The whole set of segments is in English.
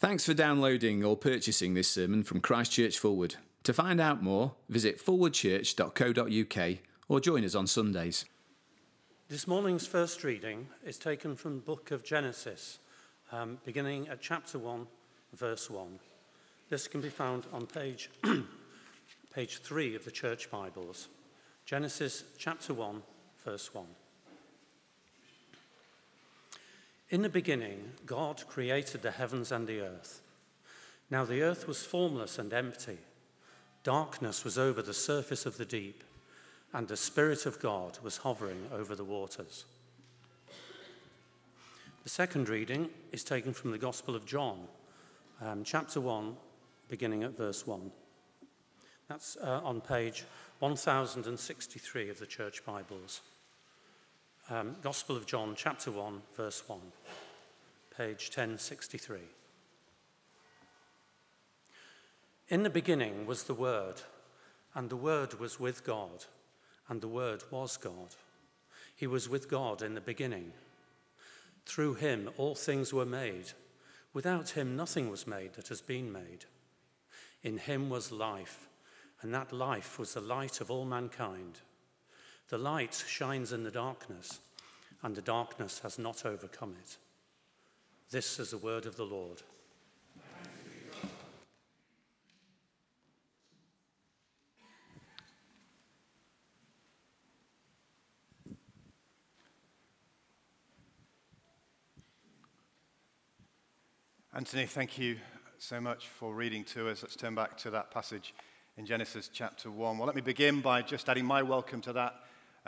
Thanks for downloading or purchasing this sermon from Christchurch Fulwood. To find out more, visit forwardchurch.co.uk or join us on Sundays. This morning's first reading is taken from the book of Genesis, um, beginning at chapter 1, verse 1. This can be found on page, page 3 of the Church Bibles. Genesis chapter 1, verse 1. In the beginning, God created the heavens and the earth. Now the earth was formless and empty. Darkness was over the surface of the deep, and the Spirit of God was hovering over the waters. The second reading is taken from the Gospel of John, um, chapter 1, beginning at verse 1. That's uh, on page 1063 of the Church Bibles. Um, Gospel of John, chapter 1, verse 1, page 1063. In the beginning was the Word, and the Word was with God, and the Word was God. He was with God in the beginning. Through him all things were made. Without him nothing was made that has been made. In him was life, and that life was the light of all mankind. The light shines in the darkness, and the darkness has not overcome it. This is the word of the Lord. Anthony, thank you so much for reading to us. Let's turn back to that passage in Genesis chapter 1. Well, let me begin by just adding my welcome to that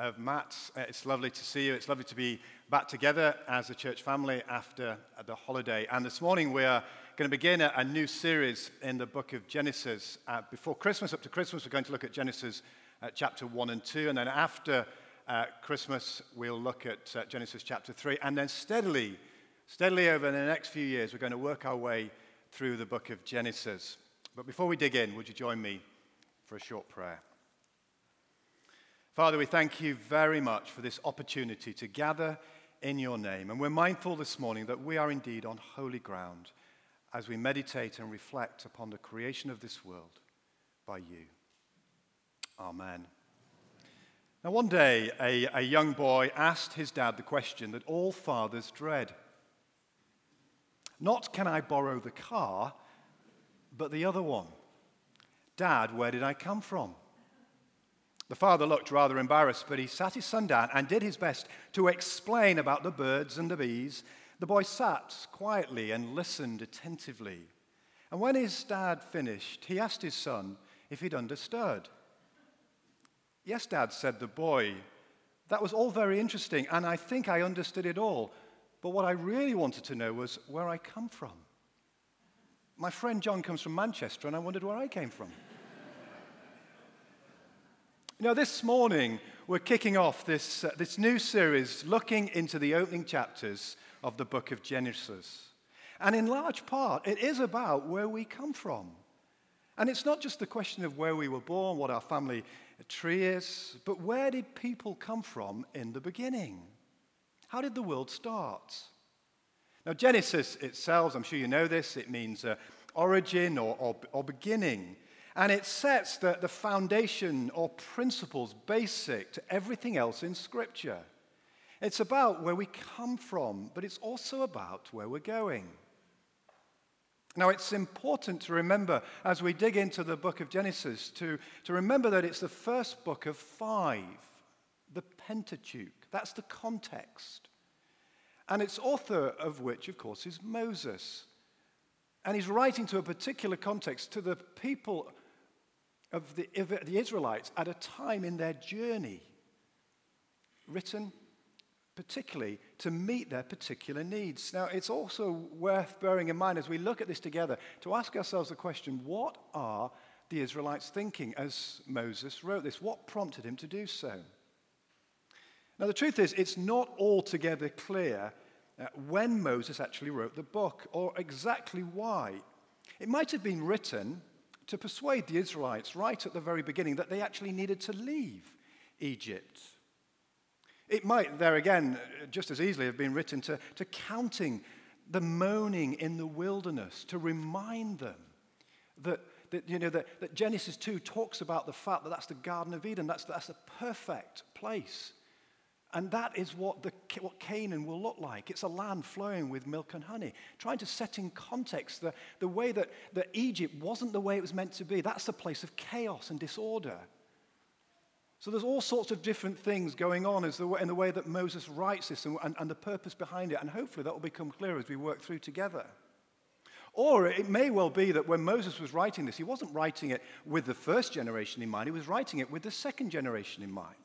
of Matt. Uh, it's lovely to see you. It's lovely to be back together as a church family after the holiday. And this morning we are going to begin a, new series in the book of Genesis. Uh, before Christmas, up to Christmas, we're going to look at Genesis uh, chapter 1 and 2. And then after uh, Christmas, we'll look at uh, Genesis chapter 3. And then steadily, steadily over the next few years, we're going to work our way through the book of Genesis. But before we dig in, would you join me for a short prayer. Father, we thank you very much for this opportunity to gather in your name. And we're mindful this morning that we are indeed on holy ground as we meditate and reflect upon the creation of this world by you. Amen. Now, one day, a, a young boy asked his dad the question that all fathers dread Not can I borrow the car, but the other one. Dad, where did I come from? The father looked rather embarrassed, but he sat his son down and did his best to explain about the birds and the bees. The boy sat quietly and listened attentively. And when his dad finished, he asked his son if he'd understood. Yes, Dad, said the boy. That was all very interesting, and I think I understood it all. But what I really wanted to know was where I come from. My friend John comes from Manchester, and I wondered where I came from. You know, this morning we're kicking off this, uh, this new series looking into the opening chapters of the book of Genesis. And in large part, it is about where we come from. And it's not just the question of where we were born, what our family tree is, but where did people come from in the beginning? How did the world start? Now, Genesis itself, I'm sure you know this, it means uh, origin or, or, or beginning. And it sets the, the foundation or principles basic to everything else in Scripture. It's about where we come from, but it's also about where we're going. Now, it's important to remember as we dig into the book of Genesis to, to remember that it's the first book of five, the Pentateuch. That's the context. And its author of which, of course, is Moses. And he's writing to a particular context to the people of the, of the Israelites at a time in their journey, written particularly to meet their particular needs. Now, it's also worth bearing in mind as we look at this together to ask ourselves the question what are the Israelites thinking as Moses wrote this? What prompted him to do so? Now, the truth is, it's not altogether clear uh, when Moses actually wrote the book or exactly why. It might have been written to persuade the Israelites right at the very beginning that they actually needed to leave Egypt. It might, there again, uh, just as easily have been written to, to counting the moaning in the wilderness to remind them that, that, you know, that, that Genesis 2 talks about the fact that that's the Garden of Eden, that's, that's a perfect place. And that is what, the, what Canaan will look like. It's a land flowing with milk and honey. Trying to set in context the, the way that, that Egypt wasn't the way it was meant to be. That's a place of chaos and disorder. So there's all sorts of different things going on as the, in the way that Moses writes this and, and, and the purpose behind it. And hopefully that will become clear as we work through together. Or it may well be that when Moses was writing this, he wasn't writing it with the first generation in mind, he was writing it with the second generation in mind.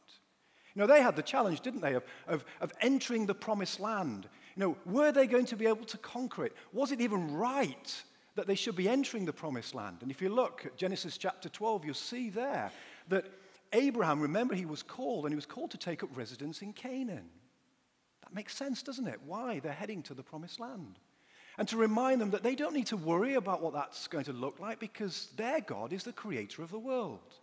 You know, they had the challenge, didn't they, of, of, of entering the promised land. You know, were they going to be able to conquer it? Was it even right that they should be entering the promised land? And if you look at Genesis chapter 12, you'll see there that Abraham, remember, he was called, and he was called to take up residence in Canaan. That makes sense, doesn't it? Why? They're heading to the promised land. And to remind them that they don't need to worry about what that's going to look like because their God is the creator of the world.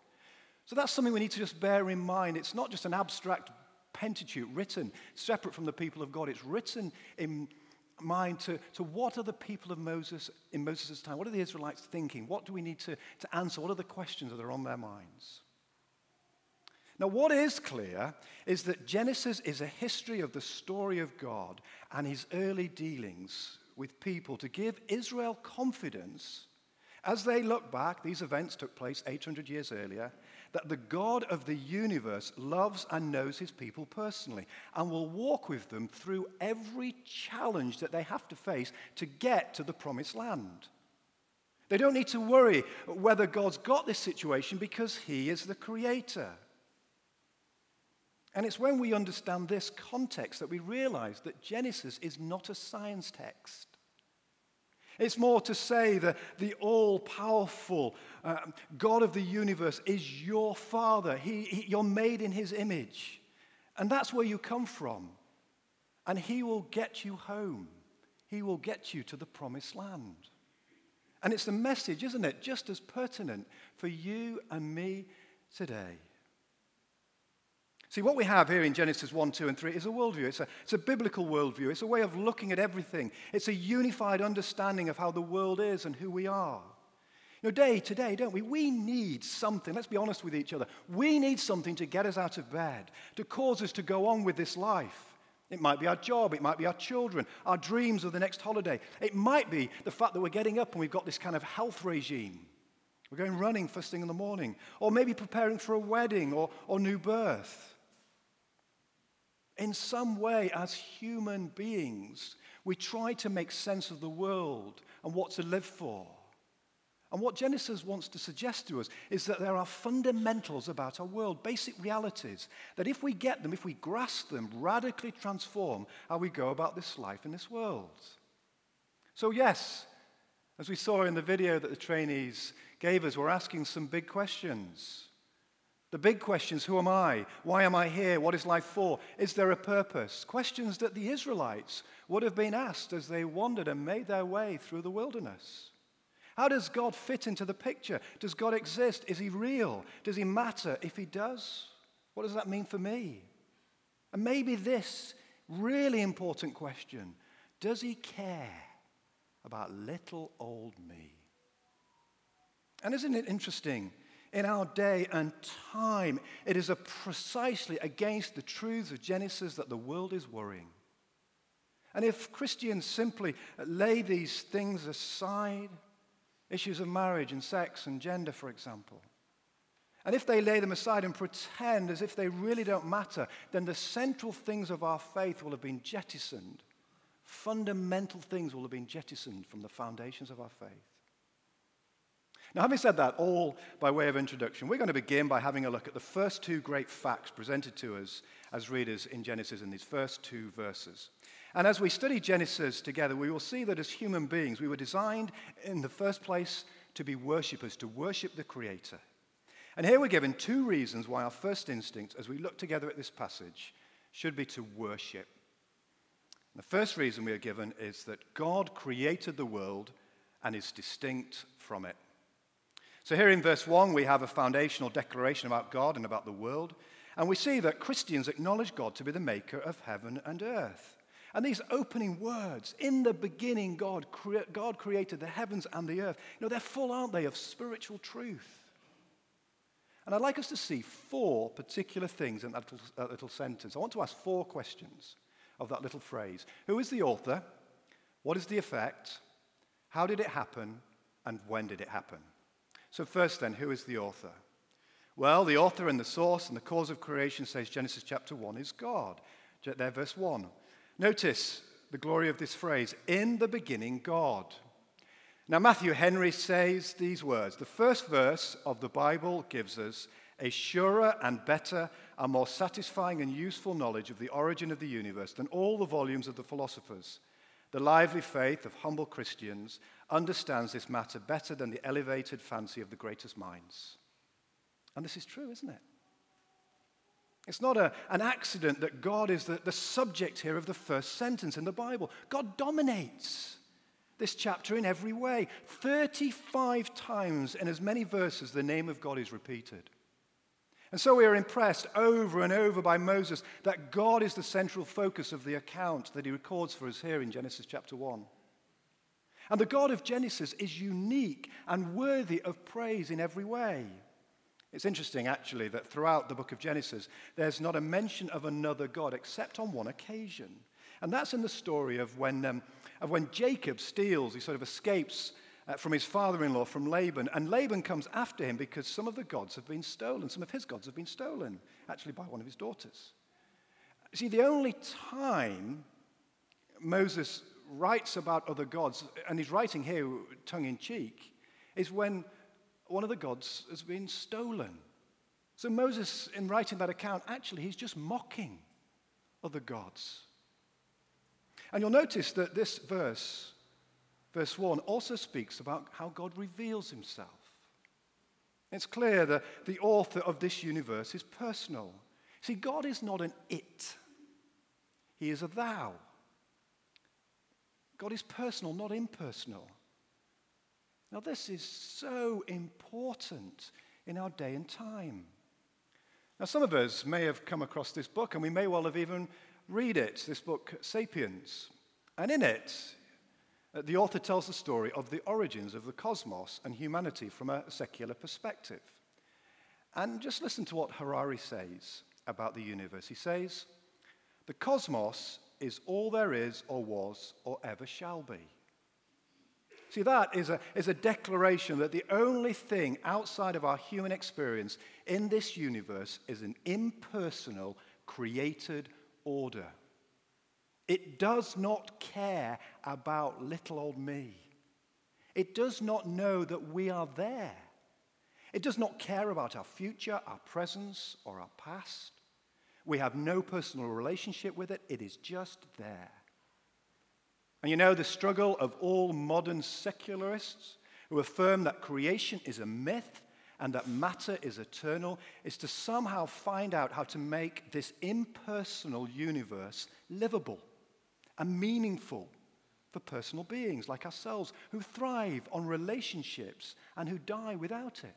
So that's something we need to just bear in mind. It's not just an abstract Pentateuch written separate from the people of God, it's written in mind to, to what are the people of Moses in Moses' time? What are the Israelites thinking? What do we need to, to answer? What are the questions that are on their minds? Now, what is clear is that Genesis is a history of the story of God and his early dealings with people to give Israel confidence as they look back, these events took place 800 years earlier, that the God of the universe loves and knows his people personally and will walk with them through every challenge that they have to face to get to the promised land. They don't need to worry whether God's got this situation because he is the creator. And it's when we understand this context that we realize that Genesis is not a science text. It's more to say that the all powerful uh, God of the universe is your Father. He, he, you're made in His image. And that's where you come from. And He will get you home, He will get you to the promised land. And it's a message, isn't it? Just as pertinent for you and me today. See, what we have here in Genesis 1, 2, and 3 is a worldview. It's a, it's a biblical worldview. It's a way of looking at everything. It's a unified understanding of how the world is and who we are. You know, day to day, don't we? We need something. Let's be honest with each other. We need something to get us out of bed, to cause us to go on with this life. It might be our job, it might be our children, our dreams of the next holiday. It might be the fact that we're getting up and we've got this kind of health regime. We're going running first thing in the morning, or maybe preparing for a wedding or, or new birth. In some way, as human beings, we try to make sense of the world and what to live for. And what Genesis wants to suggest to us is that there are fundamentals about our world, basic realities, that if we get them, if we grasp them, radically transform how we go about this life in this world. So, yes, as we saw in the video that the trainees gave us, we're asking some big questions. The big questions who am I? Why am I here? What is life for? Is there a purpose? Questions that the Israelites would have been asked as they wandered and made their way through the wilderness. How does God fit into the picture? Does God exist? Is he real? Does he matter? If he does, what does that mean for me? And maybe this really important question Does he care about little old me? And isn't it interesting? In our day and time, it is precisely against the truths of Genesis that the world is worrying. And if Christians simply lay these things aside, issues of marriage and sex and gender, for example, and if they lay them aside and pretend as if they really don't matter, then the central things of our faith will have been jettisoned. Fundamental things will have been jettisoned from the foundations of our faith. Now, having said that, all by way of introduction, we're going to begin by having a look at the first two great facts presented to us as readers in Genesis in these first two verses. And as we study Genesis together, we will see that as human beings, we were designed in the first place to be worshippers, to worship the Creator. And here we're given two reasons why our first instinct, as we look together at this passage, should be to worship. The first reason we are given is that God created the world and is distinct from it. So, here in verse 1, we have a foundational declaration about God and about the world. And we see that Christians acknowledge God to be the maker of heaven and earth. And these opening words, in the beginning, God, cre- God created the heavens and the earth, you know, they're full, aren't they, of spiritual truth. And I'd like us to see four particular things in that little, that little sentence. I want to ask four questions of that little phrase Who is the author? What is the effect? How did it happen? And when did it happen? So, first, then, who is the author? Well, the author and the source and the cause of creation, says Genesis chapter 1, is God. There, verse 1. Notice the glory of this phrase in the beginning, God. Now, Matthew Henry says these words The first verse of the Bible gives us a surer and better and more satisfying and useful knowledge of the origin of the universe than all the volumes of the philosophers. The lively faith of humble Christians understands this matter better than the elevated fancy of the greatest minds. And this is true, isn't it? It's not a, an accident that God is the, the subject here of the first sentence in the Bible. God dominates this chapter in every way. 35 times in as many verses, the name of God is repeated. And so we are impressed over and over by Moses that God is the central focus of the account that he records for us here in Genesis chapter 1. And the God of Genesis is unique and worthy of praise in every way. It's interesting, actually, that throughout the book of Genesis, there's not a mention of another God except on one occasion. And that's in the story of when, um, of when Jacob steals, he sort of escapes uh, from his father in law, from Laban. And Laban comes after him because some of the gods have been stolen. Some of his gods have been stolen, actually, by one of his daughters. See, the only time Moses writes about other gods, and he's writing here tongue in cheek, is when one of the gods has been stolen. So Moses, in writing that account, actually, he's just mocking other gods. And you'll notice that this verse, verse 1, also speaks about how God reveals himself. It's clear that the author of this universe is personal. See, God is not an it, He is a thou. God is personal, not impersonal. Now, this is so important in our day and time. Now, some of us may have come across this book, and we may well have even read it, this book, Sapiens. And in it, Uh, the author tells the story of the origins of the cosmos and humanity from a secular perspective. And just listen to what Harari says about the universe. He says, The cosmos is all there is, or was, or ever shall be. See, that is a, is a declaration that the only thing outside of our human experience in this universe is an impersonal, created order. It does not care about little old me. It does not know that we are there. It does not care about our future, our presence, or our past. We have no personal relationship with it. It is just there. And you know, the struggle of all modern secularists who affirm that creation is a myth and that matter is eternal is to somehow find out how to make this impersonal universe livable and meaningful for personal beings like ourselves who thrive on relationships and who die without it.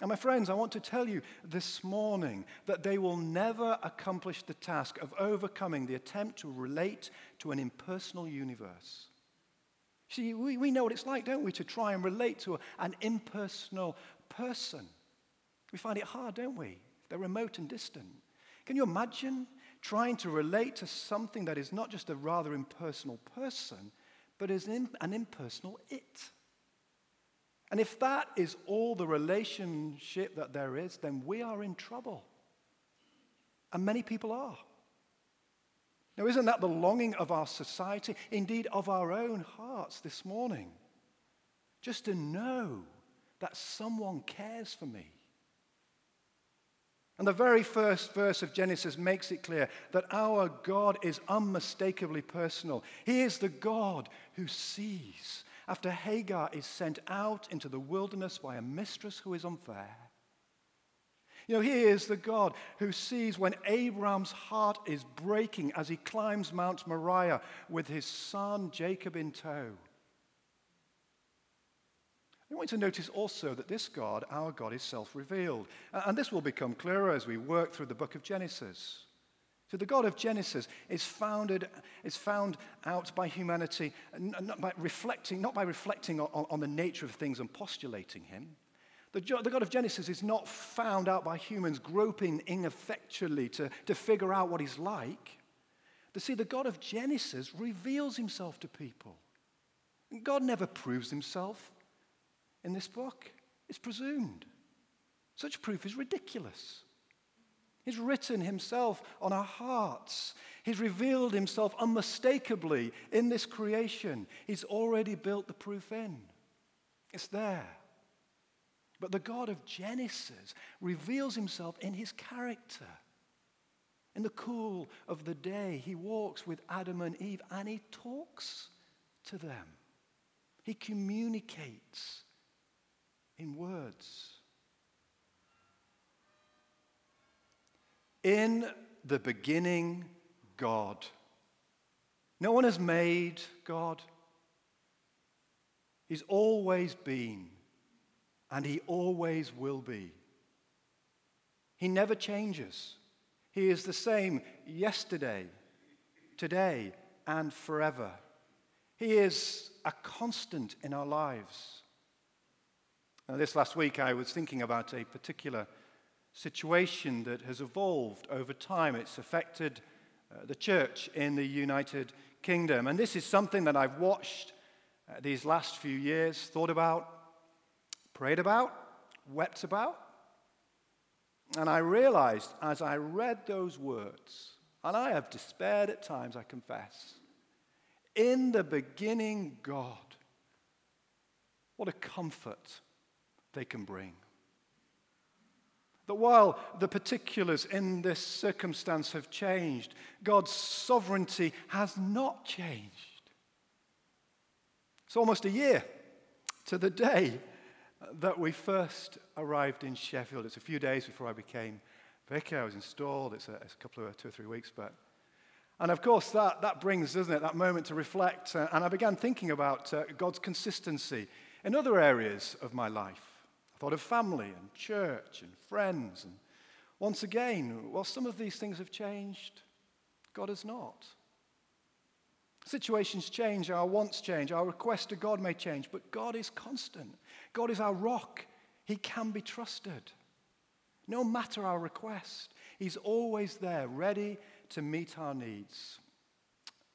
And my friends, I want to tell you this morning that they will never accomplish the task of overcoming the attempt to relate to an impersonal universe. See, we, we know what it's like, don't we, to try and relate to an impersonal person. We find it hard, don't we? They're remote and distant. Can you imagine trying to relate to something that is not just a rather impersonal person, but is an, an impersonal it? And if that is all the relationship that there is, then we are in trouble. And many people are. Now, isn't that the longing of our society, indeed of our own hearts this morning? Just to know that someone cares for me. And the very first verse of Genesis makes it clear that our God is unmistakably personal. He is the God who sees after Hagar is sent out into the wilderness by a mistress who is unfair. You know, he is the God who sees when Abraham's heart is breaking as he climbs Mount Moriah with his son Jacob in tow. I want to notice also that this God, our God, is self revealed. And this will become clearer as we work through the book of Genesis. So the God of Genesis is founded, is found out by humanity, not by reflecting, not by reflecting on, on the nature of things and postulating him. The, the, God of Genesis is not found out by humans groping ineffectually to, to figure out what he's like. But see, the God of Genesis reveals himself to people. God never proves himself in this book, it's presumed. Such proof is ridiculous. He's written himself on our hearts. He's revealed himself unmistakably in this creation. He's already built the proof in. It's there. But the God of Genesis reveals himself in his character. In the cool of the day, he walks with Adam and Eve and he talks to them. He communicates in words. In the beginning, God. No one has made God. He's always been, and He always will be. He never changes. He is the same yesterday, today, and forever. He is a constant in our lives. Now, this last week, I was thinking about a particular situation that has evolved over time. It's affected uh, the church in the United Kingdom. And this is something that I've watched uh, these last few years, thought about, prayed about, wept about. And I realized as I read those words, and I have despaired at times, I confess, in the beginning, God, what a comfort they can bring. That while the particulars in this circumstance have changed, God's sovereignty has not changed. It's almost a year to the day that we first arrived in Sheffield. It's a few days before I became vicar. I was installed. It's a, it's a couple of two or three weeks back. And of course, that, that brings, doesn't it, that moment to reflect. Uh, and I began thinking about uh, God's consistency in other areas of my life. I thought of family and church and friends. And once again, while some of these things have changed, God has not. Situations change, our wants change, our requests to God may change, but God is constant. God is our rock. He can be trusted. No matter our request, He's always there, ready to meet our needs.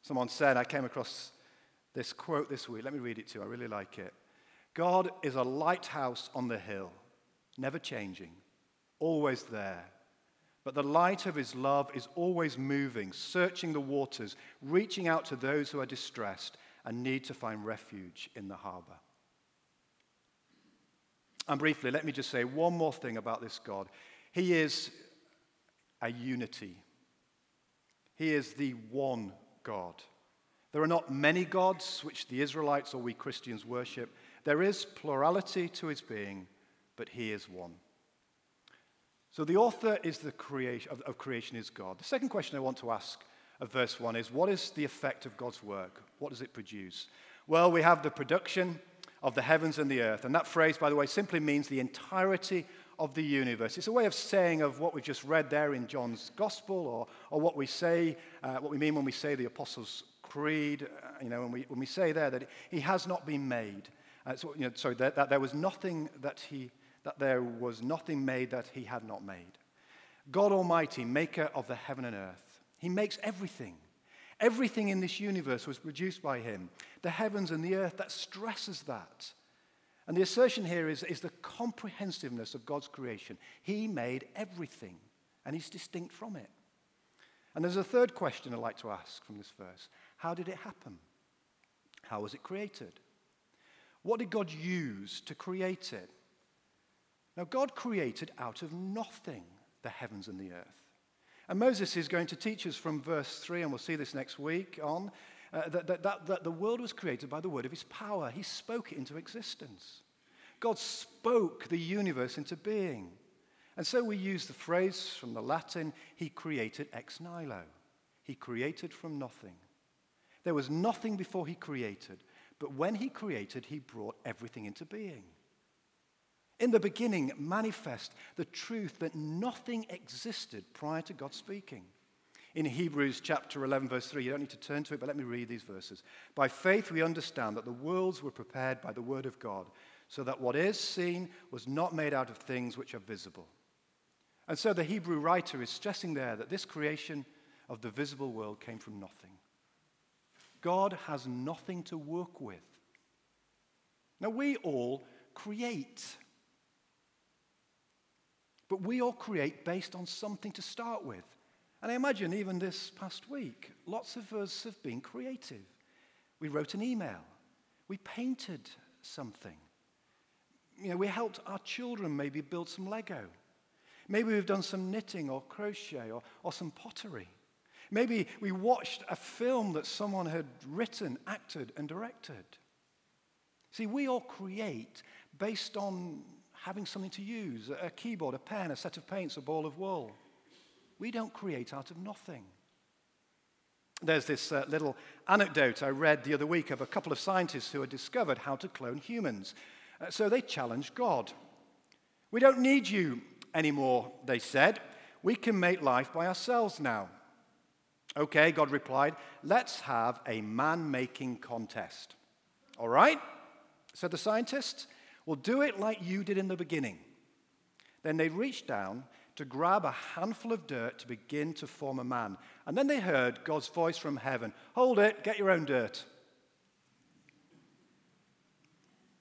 Someone said, I came across this quote this week. Let me read it to you. I really like it. God is a lighthouse on the hill, never changing, always there. But the light of his love is always moving, searching the waters, reaching out to those who are distressed and need to find refuge in the harbor. And briefly, let me just say one more thing about this God. He is a unity, He is the one God. There are not many gods which the Israelites or we Christians worship. There is plurality to his being, but he is one. So the author is the creation, of, of creation is God. The second question I want to ask of verse 1 is what is the effect of God's work? What does it produce? Well, we have the production of the heavens and the earth. And that phrase, by the way, simply means the entirety of the universe. It's a way of saying of what we've just read there in John's gospel, or, or what we say, uh, what we mean when we say the Apostles' Creed, uh, you know, when we, when we say there that he has not been made. Uh, so, you know, sorry, that, that there was nothing that he, that there was nothing made that he had not made. God Almighty, maker of the heaven and earth, he makes everything. Everything in this universe was produced by him. The heavens and the earth, that stresses that. And the assertion here is, is the comprehensiveness of God's creation. He made everything, and he's distinct from it. And there's a third question I'd like to ask from this verse How did it happen? How was it created? What did God use to create it? Now, God created out of nothing the heavens and the earth. And Moses is going to teach us from verse 3, and we'll see this next week on, uh, that, that, that, that the world was created by the word of his power. He spoke it into existence. God spoke the universe into being. And so we use the phrase from the Latin, he created ex nihilo. He created from nothing. There was nothing before he created. But when he created, he brought everything into being. In the beginning, manifest the truth that nothing existed prior to God speaking. In Hebrews chapter 11, verse 3, you don't need to turn to it, but let me read these verses. By faith, we understand that the worlds were prepared by the word of God, so that what is seen was not made out of things which are visible. And so the Hebrew writer is stressing there that this creation of the visible world came from nothing. God has nothing to work with. Now, we all create. But we all create based on something to start with. And I imagine even this past week, lots of us have been creative. We wrote an email, we painted something. You know, we helped our children maybe build some Lego. Maybe we've done some knitting or crochet or, or some pottery. Maybe we watched a film that someone had written, acted, and directed. See, we all create based on having something to use a keyboard, a pen, a set of paints, a ball of wool. We don't create out of nothing. There's this uh, little anecdote I read the other week of a couple of scientists who had discovered how to clone humans. Uh, so they challenged God. We don't need you anymore, they said. We can make life by ourselves now. Okay, God replied, let's have a man making contest. All right, said the scientists. Well, do it like you did in the beginning. Then they reached down to grab a handful of dirt to begin to form a man. And then they heard God's voice from heaven Hold it, get your own dirt.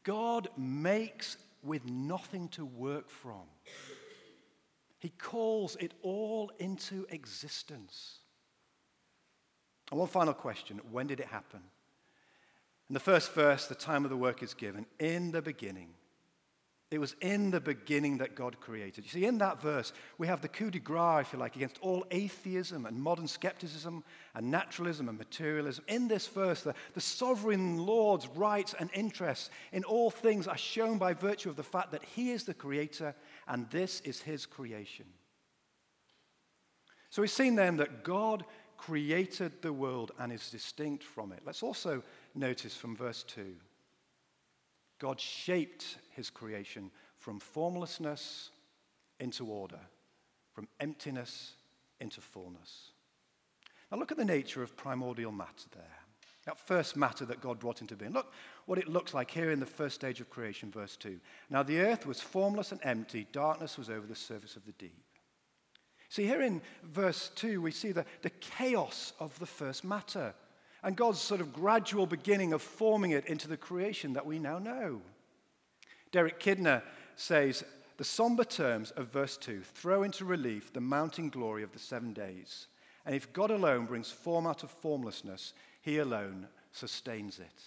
God makes with nothing to work from. He calls it all into existence. And one final question when did it happen? In the first verse, the time of the work is given in the beginning. It was in the beginning that God created. You see, in that verse, we have the coup de grace, if you like, against all atheism and modern skepticism and naturalism and materialism. In this verse, the, the sovereign Lord's rights and interests in all things are shown by virtue of the fact that He is the creator and this is His creation. So we've seen then that God created the world and is distinct from it. Let's also notice from verse 2 God shaped his creation from formlessness into order, from emptiness into fullness. Now, look at the nature of primordial matter there. That first matter that God brought into being. Look what it looks like here in the first stage of creation, verse 2. Now, the earth was formless and empty, darkness was over the surface of the deep. See, here in verse 2, we see the, the chaos of the first matter and God's sort of gradual beginning of forming it into the creation that we now know. Derek Kidner says the somber terms of verse 2 throw into relief the mounting glory of the seven days. And if God alone brings form out of formlessness, he alone sustains it.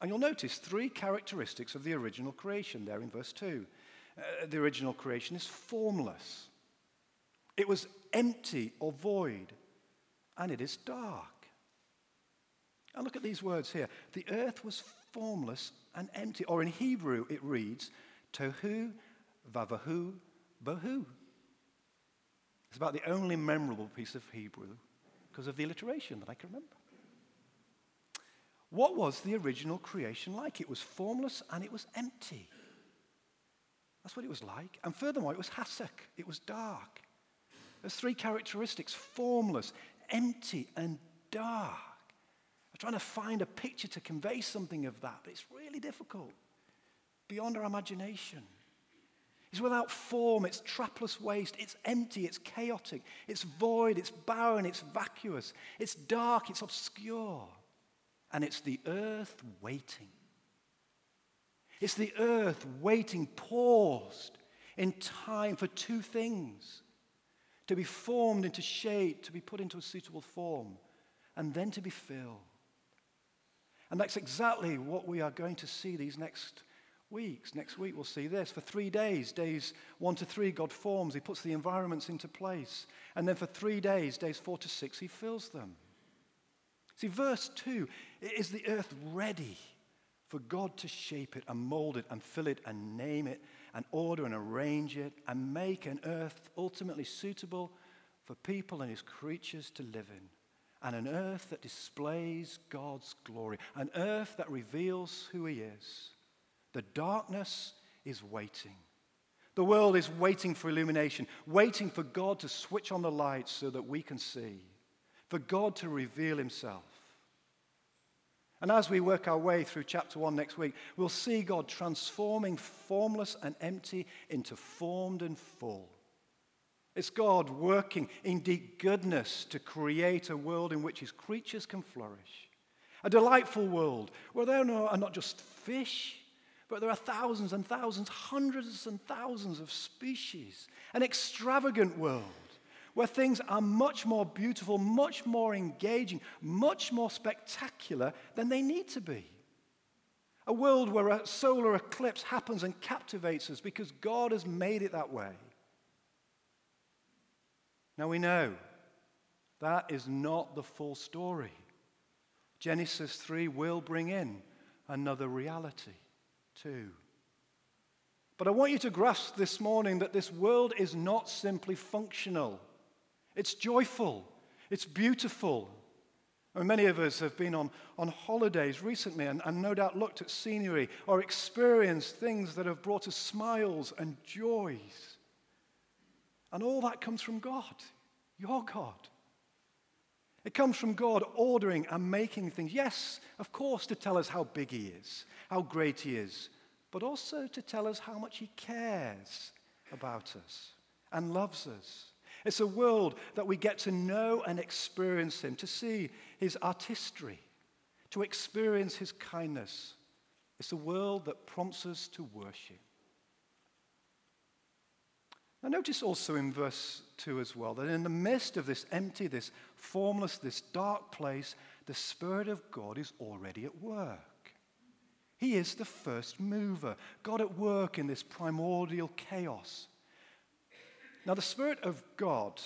And you'll notice three characteristics of the original creation there in verse 2. Uh, the original creation is formless, it was empty or void and it is dark. And look at these words here. The earth was formless and empty. Or in Hebrew, it reads, Tohu vavahu bohu. It's about the only memorable piece of Hebrew because of the alliteration that I can remember. What was the original creation like? It was formless and it was empty. That's what it was like. And furthermore, it was hasek, it was dark. There's three characteristics formless, empty and dark. I'm trying to find a picture to convey something of that, but it's really difficult. Beyond our imagination. It's without form, it's trapless waste, it's empty, it's chaotic, it's void, it's barren, it's vacuous, it's dark, it's obscure. And it's the earth waiting. It's the earth waiting, paused in time for two things to be formed into shape, to be put into a suitable form, and then to be filled. And that's exactly what we are going to see these next weeks. Next week, we'll see this. For three days, days one to three, God forms, He puts the environments into place. And then for three days, days four to six, He fills them. See, verse two is the earth ready for God to shape it and mold it and fill it and name it and order and arrange it and make an earth ultimately suitable for people and his creatures to live in. And an earth that displays God's glory, an earth that reveals who he is. The darkness is waiting. The world is waiting for illumination, waiting for God to switch on the lights so that we can see, for God to reveal himself. And as we work our way through chapter 1 next week, we'll see God transforming formless and empty into formed and full. It's God working in deep goodness to create a world in which his creatures can flourish. A delightful world where there are not just fish, but there are thousands and thousands, hundreds and thousands of species. An extravagant world where things are much more beautiful, much more engaging, much more spectacular than they need to be. A world where a solar eclipse happens and captivates us because God has made it that way. Now we know that is not the full story. Genesis 3 will bring in another reality too. But I want you to grasp this morning that this world is not simply functional. It's joyful, it's beautiful. And many of us have been on, on holidays recently and, and no doubt looked at scenery or experienced things that have brought us smiles and joys. And all that comes from God, your God. It comes from God ordering and making things. Yes, of course, to tell us how big He is, how great He is, but also to tell us how much He cares about us and loves us. It's a world that we get to know and experience Him, to see His artistry, to experience His kindness. It's a world that prompts us to worship. Now, notice also in verse 2 as well that in the midst of this empty, this formless, this dark place, the Spirit of God is already at work. He is the first mover, God at work in this primordial chaos. Now, the Spirit of God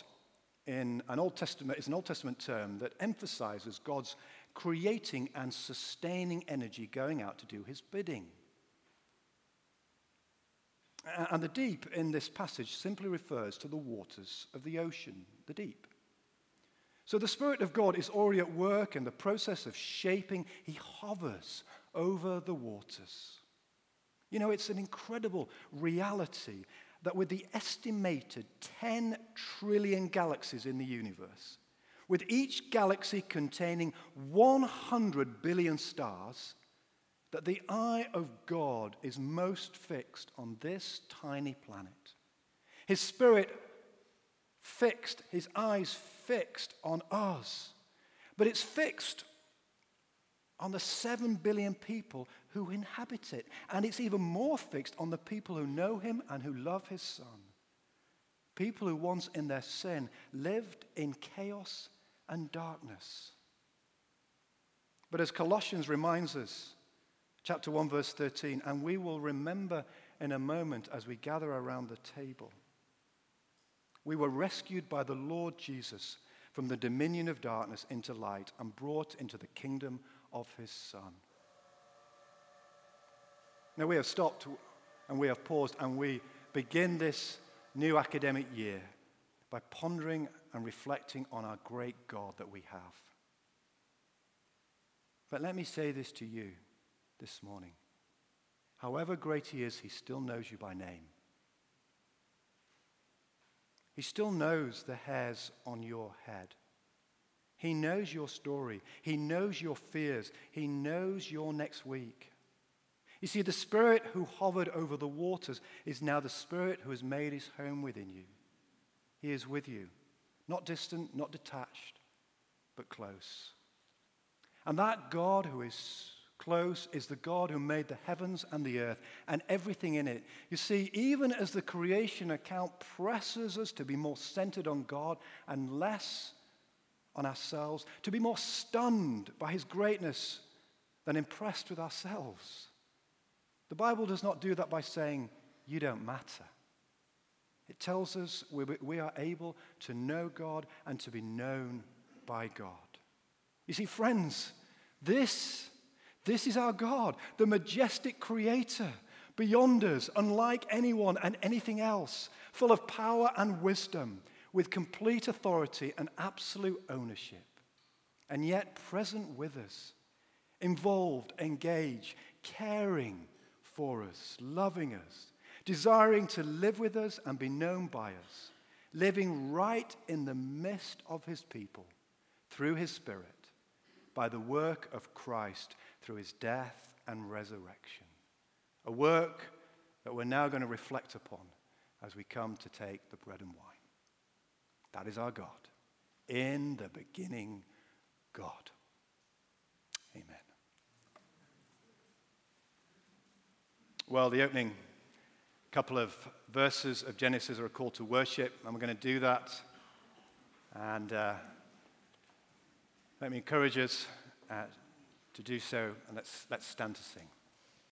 in an Old Testament is an Old Testament term that emphasizes God's creating and sustaining energy going out to do his bidding. And the deep in this passage simply refers to the waters of the ocean, the deep. So the Spirit of God is already at work in the process of shaping. He hovers over the waters. You know, it's an incredible reality that with the estimated 10 trillion galaxies in the universe, with each galaxy containing 100 billion stars, that the eye of God is most fixed on this tiny planet. His spirit fixed, his eyes fixed on us. But it's fixed on the seven billion people who inhabit it. And it's even more fixed on the people who know him and who love his son. People who once in their sin lived in chaos and darkness. But as Colossians reminds us, chapter 1, verse 13, and we will remember in a moment as we gather around the table. We were rescued by the Lord Jesus from the dominion of darkness into light and brought into the kingdom of his Son. Now, we have stopped and we have paused and we begin this new academic year by pondering and reflecting on our great God that we have. But let me say this to you this morning. However great he is, he still knows you by name. He still knows the hairs on your head. He knows your story. He knows your fears. He knows your next week. You see, the Spirit who hovered over the waters is now the Spirit who has made his home within you. He is with you, not distant, not detached, but close. And that God who is close is the God who made the heavens and the earth and everything in it. You see, even as the creation account presses us to be more centered on God and less on ourselves, to be more stunned by his greatness than impressed with ourselves. The Bible does not do that by saying, You don't matter. It tells us we are able to know God and to be known by God. You see, friends, this this is our God, the majestic creator, beyond us, unlike anyone and anything else, full of power and wisdom, with complete authority and absolute ownership, and yet present with us, involved, engaged, caring for us, loving us, desiring to live with us and be known by us, living right in the midst of his people through his Spirit, by the work of Christ through his death and resurrection. A work that we're now going to reflect upon as we come to take the bread and wine. That is our God. In the beginning, God. Amen. Well, the opening couple of verses of Genesis are a call to worship, and we're going to do that. And uh, let me encourage us uh, to do so, and let's, let's stand to sing.